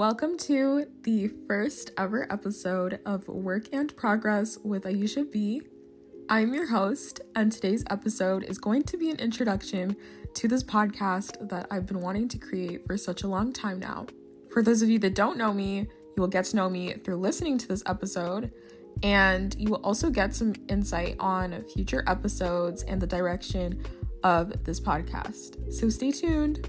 Welcome to the first ever episode of Work and Progress with Aisha B. I'm your host, and today's episode is going to be an introduction to this podcast that I've been wanting to create for such a long time now. For those of you that don't know me, you will get to know me through listening to this episode, and you will also get some insight on future episodes and the direction of this podcast. So stay tuned.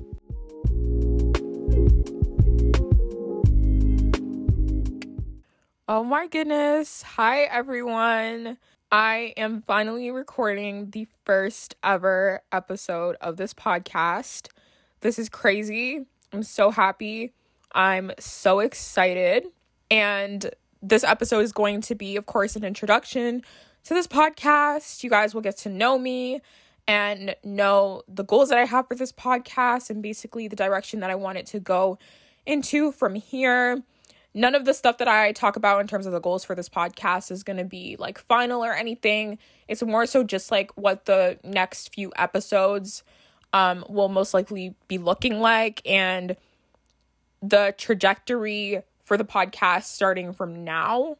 Oh my goodness. Hi, everyone. I am finally recording the first ever episode of this podcast. This is crazy. I'm so happy. I'm so excited. And this episode is going to be, of course, an introduction to this podcast. You guys will get to know me and know the goals that I have for this podcast and basically the direction that I want it to go into from here none of the stuff that I talk about in terms of the goals for this podcast is going to be like final or anything. It's more so just like what the next few episodes um will most likely be looking like and the trajectory for the podcast starting from now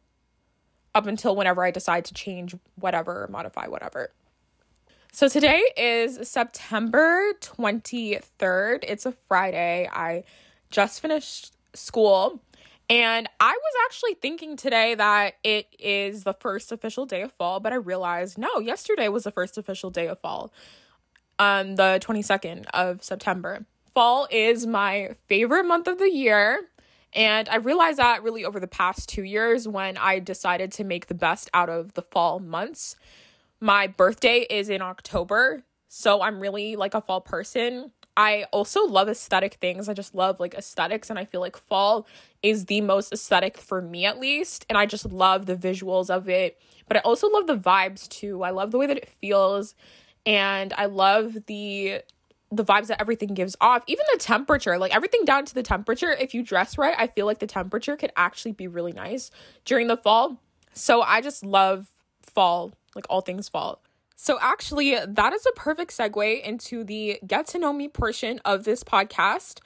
up until whenever I decide to change whatever, modify whatever. So today is September 23rd. It's a Friday. I just finished school and I was actually thinking today that it is the first official day of fall, but I realized no, yesterday was the first official day of fall. Um the 22nd of September. Fall is my favorite month of the year. And I realized that really over the past 2 years when I decided to make the best out of the fall months. My birthday is in October, so I'm really like a fall person. I also love aesthetic things. I just love like aesthetics, and I feel like fall is the most aesthetic for me at least. And I just love the visuals of it, but I also love the vibes too. I love the way that it feels, and I love the the vibes that everything gives off even the temperature like everything down to the temperature if you dress right i feel like the temperature could actually be really nice during the fall so i just love fall like all things fall so, actually, that is a perfect segue into the get to know me portion of this podcast.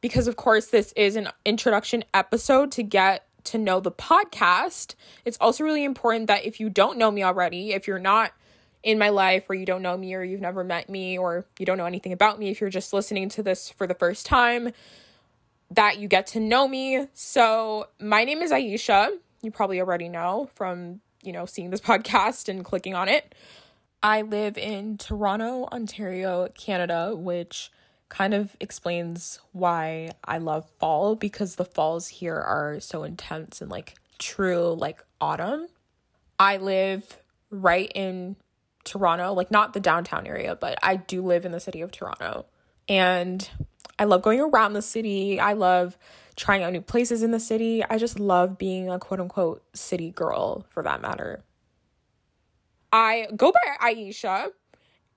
Because, of course, this is an introduction episode to get to know the podcast. It's also really important that if you don't know me already, if you're not in my life or you don't know me or you've never met me or you don't know anything about me, if you're just listening to this for the first time, that you get to know me. So, my name is Aisha. You probably already know from, you know, seeing this podcast and clicking on it. I live in Toronto, Ontario, Canada, which kind of explains why I love fall because the falls here are so intense and like true like autumn. I live right in Toronto, like not the downtown area, but I do live in the city of Toronto. And I love going around the city. I love trying out new places in the city. I just love being a quote unquote city girl for that matter. I go by Aisha,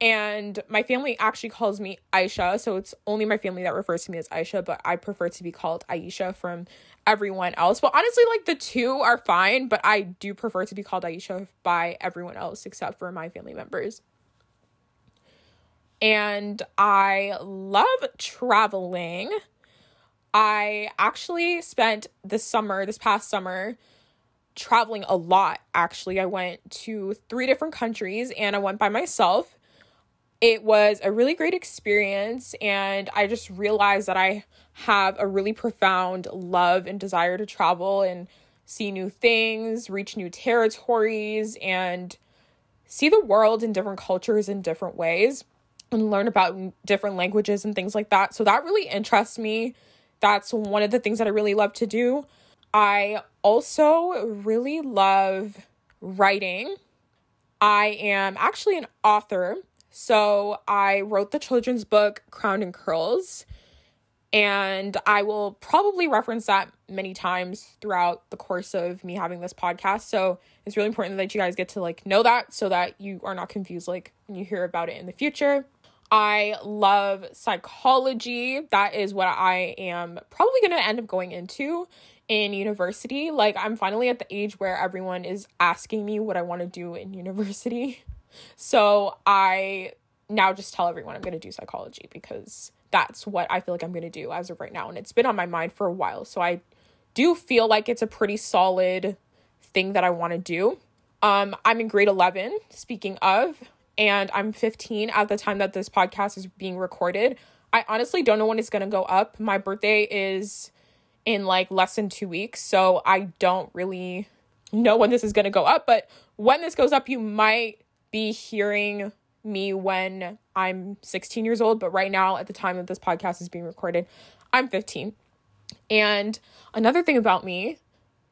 and my family actually calls me Aisha, so it's only my family that refers to me as Aisha, but I prefer to be called Aisha from everyone else. But honestly, like the two are fine, but I do prefer to be called Aisha by everyone else except for my family members. And I love traveling. I actually spent this summer, this past summer, traveling a lot actually. I went to three different countries and I went by myself. It was a really great experience and I just realized that I have a really profound love and desire to travel and see new things, reach new territories and see the world in different cultures in different ways and learn about different languages and things like that. So that really interests me. That's one of the things that I really love to do. I also really love writing. I am actually an author. So I wrote the children's book Crowned in Curls. And I will probably reference that many times throughout the course of me having this podcast. So it's really important that you guys get to like know that so that you are not confused like when you hear about it in the future. I love psychology. That is what I am probably going to end up going into in university. Like, I'm finally at the age where everyone is asking me what I want to do in university. So I now just tell everyone I'm going to do psychology because that's what I feel like I'm going to do as of right now. And it's been on my mind for a while. So I do feel like it's a pretty solid thing that I want to do. Um, I'm in grade 11, speaking of, and I'm 15 at the time that this podcast is being recorded. I honestly don't know when it's going to go up. My birthday is in like less than two weeks. So I don't really know when this is going to go up. But when this goes up, you might be hearing me when I'm 16 years old. But right now, at the time that this podcast is being recorded, I'm 15. And another thing about me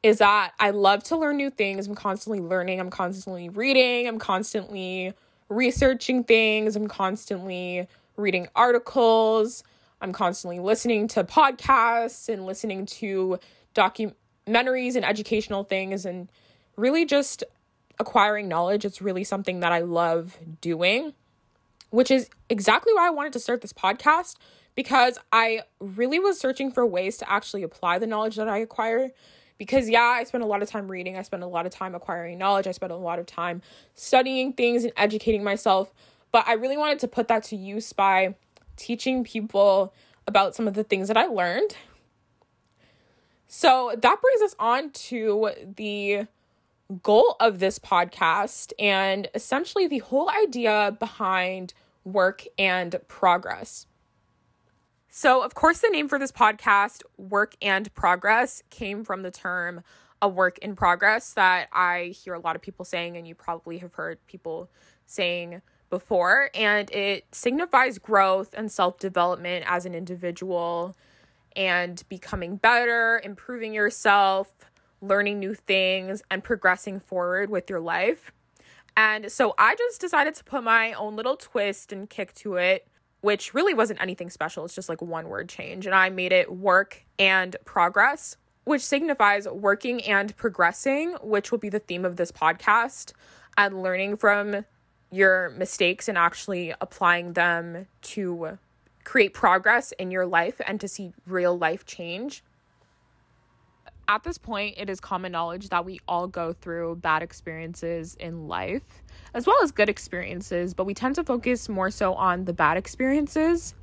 is that I love to learn new things. I'm constantly learning, I'm constantly reading, I'm constantly researching things, I'm constantly reading articles, I'm constantly listening to podcasts and listening to documentaries and educational things and really just acquiring knowledge. It's really something that I love doing, which is exactly why I wanted to start this podcast because I really was searching for ways to actually apply the knowledge that I acquire. Because, yeah, I spent a lot of time reading, I spent a lot of time acquiring knowledge, I spent a lot of time studying things and educating myself. But I really wanted to put that to use by teaching people about some of the things that I learned. So that brings us on to the goal of this podcast and essentially the whole idea behind work and progress. So, of course, the name for this podcast, Work and Progress, came from the term a work in progress that I hear a lot of people saying, and you probably have heard people saying before. And it signifies growth and self development as an individual and becoming better, improving yourself, learning new things, and progressing forward with your life. And so I just decided to put my own little twist and kick to it which really wasn't anything special. It's just like one word change. And I made it work and progress, which signifies working and progressing, which will be the theme of this podcast and learning from your mistakes and actually applying them to create progress in your life and to see real life change at this point, it is common knowledge that we all go through bad experiences in life, as well as good experiences, but we tend to focus more so on the bad experiences.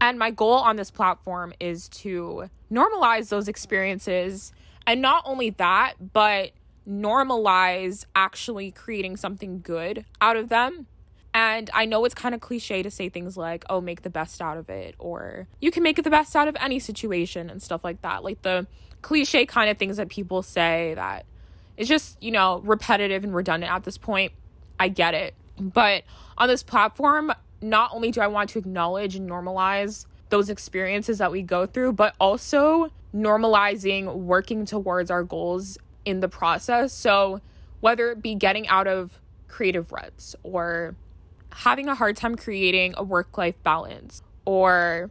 And my goal on this platform is to normalize those experiences. And not only that, but normalize actually creating something good out of them and I know it's kind of cliche to say things like, oh, make the best out of it, or you can make the best out of any situation and stuff like that. Like the cliche kind of things that people say that it's just, you know, repetitive and redundant at this point. I get it. But on this platform, not only do I want to acknowledge and normalize those experiences that we go through, but also normalizing working towards our goals in the process. So, whether it be getting out of creative ruts or having a hard time creating a work life balance or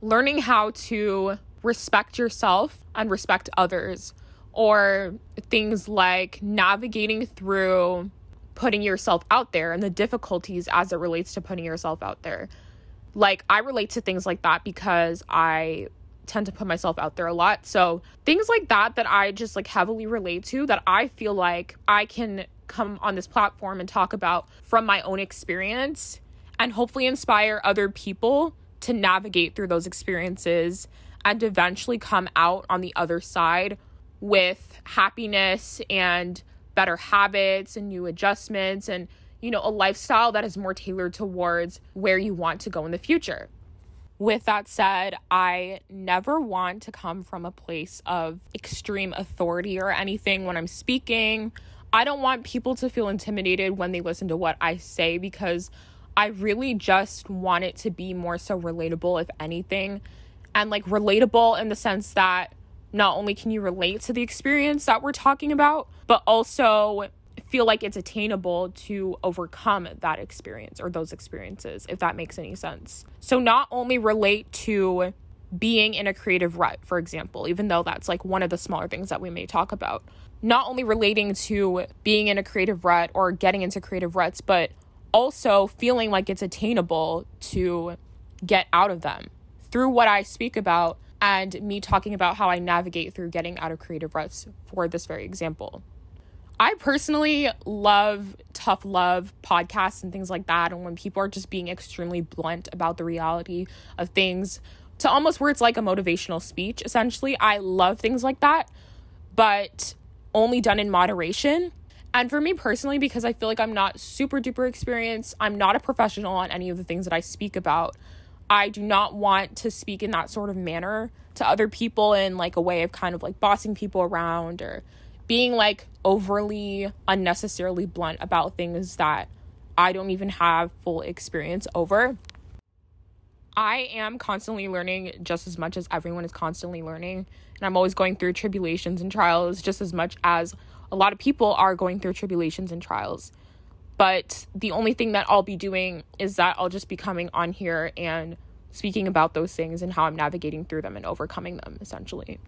learning how to respect yourself and respect others, or things like navigating through putting yourself out there and the difficulties as it relates to putting yourself out there. Like, I relate to things like that because I tend to put myself out there a lot. So, things like that that I just like heavily relate to that I feel like I can come on this platform and talk about from my own experience and hopefully inspire other people to navigate through those experiences and eventually come out on the other side with happiness and better habits and new adjustments and you know a lifestyle that is more tailored towards where you want to go in the future. With that said, I never want to come from a place of extreme authority or anything when I'm speaking I don't want people to feel intimidated when they listen to what I say because I really just want it to be more so relatable, if anything. And like relatable in the sense that not only can you relate to the experience that we're talking about, but also feel like it's attainable to overcome that experience or those experiences, if that makes any sense. So, not only relate to being in a creative rut, for example, even though that's like one of the smaller things that we may talk about, not only relating to being in a creative rut or getting into creative ruts, but also feeling like it's attainable to get out of them through what I speak about and me talking about how I navigate through getting out of creative ruts for this very example. I personally love tough love podcasts and things like that. And when people are just being extremely blunt about the reality of things to almost where it's like a motivational speech, essentially, I love things like that, but only done in moderation. And for me personally, because I feel like I'm not super duper experienced, I'm not a professional on any of the things that I speak about. I do not want to speak in that sort of manner to other people in like a way of kind of like bossing people around or being like overly unnecessarily blunt about things that I don't even have full experience over. I am constantly learning just as much as everyone is constantly learning. And I'm always going through tribulations and trials just as much as a lot of people are going through tribulations and trials. But the only thing that I'll be doing is that I'll just be coming on here and speaking about those things and how I'm navigating through them and overcoming them, essentially.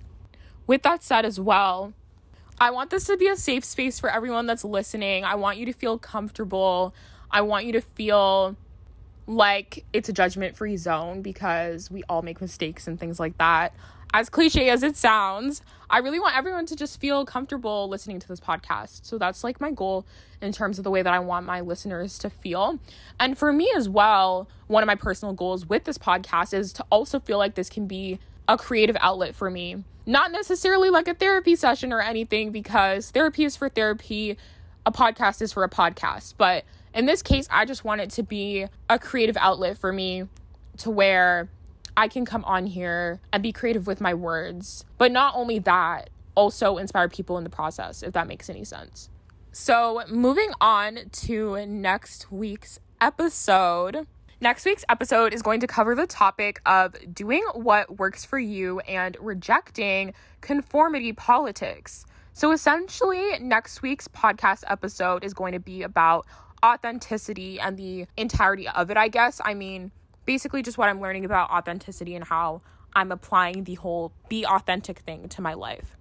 With that said, as well, I want this to be a safe space for everyone that's listening. I want you to feel comfortable. I want you to feel like it's a judgment free zone because we all make mistakes and things like that. As cliche as it sounds, I really want everyone to just feel comfortable listening to this podcast. So that's like my goal in terms of the way that I want my listeners to feel. And for me as well, one of my personal goals with this podcast is to also feel like this can be a creative outlet for me not necessarily like a therapy session or anything, because therapy is for therapy, a podcast is for a podcast. But in this case, I just want it to be a creative outlet for me to where I can come on here and be creative with my words. But not only that, also inspire people in the process, if that makes any sense. So, moving on to next week's episode. Next week's episode is going to cover the topic of doing what works for you and rejecting conformity politics. So, essentially, next week's podcast episode is going to be about authenticity and the entirety of it, I guess. I mean, basically, just what I'm learning about authenticity and how I'm applying the whole be authentic thing to my life.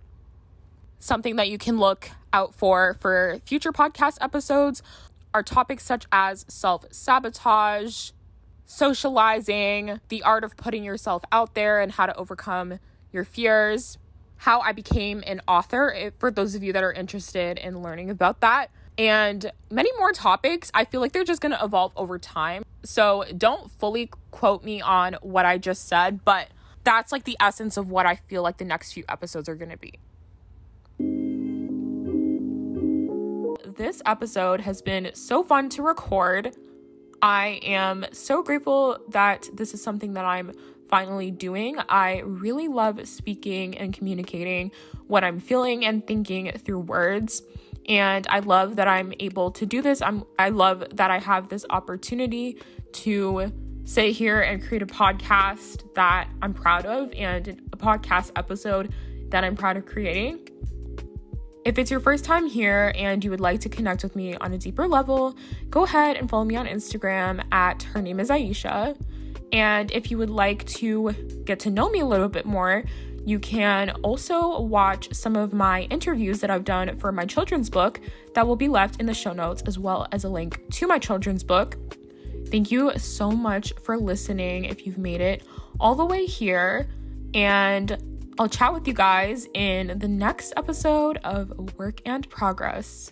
Something that you can look out for for future podcast episodes are topics such as self sabotage, socializing, the art of putting yourself out there and how to overcome your fears, how I became an author, for those of you that are interested in learning about that, and many more topics. I feel like they're just to evolve over time. So don't fully quote me on what I just said, but that's like the essence of what I feel like the next few episodes are to be. This episode has been so fun to record. I am so grateful that this is something that I'm finally doing. I really love speaking and communicating what I'm feeling and thinking through words. And I love that I'm able to do this. I'm I love that I have this opportunity to sit here and create a podcast that I'm proud of and a podcast episode that I'm proud of creating. If it's your first time here and you would like to connect with me on a deeper level, go ahead and follow me on Instagram at her name is Aisha. And if you would like to get to know me a little bit more, you can also watch some of my interviews that I've done for my children's book that will be left in the show notes, as well as a link to my children's book. Thank you so much for listening if you've made it all the way here. And I'll chat with you guys in the next episode of Work and Progress.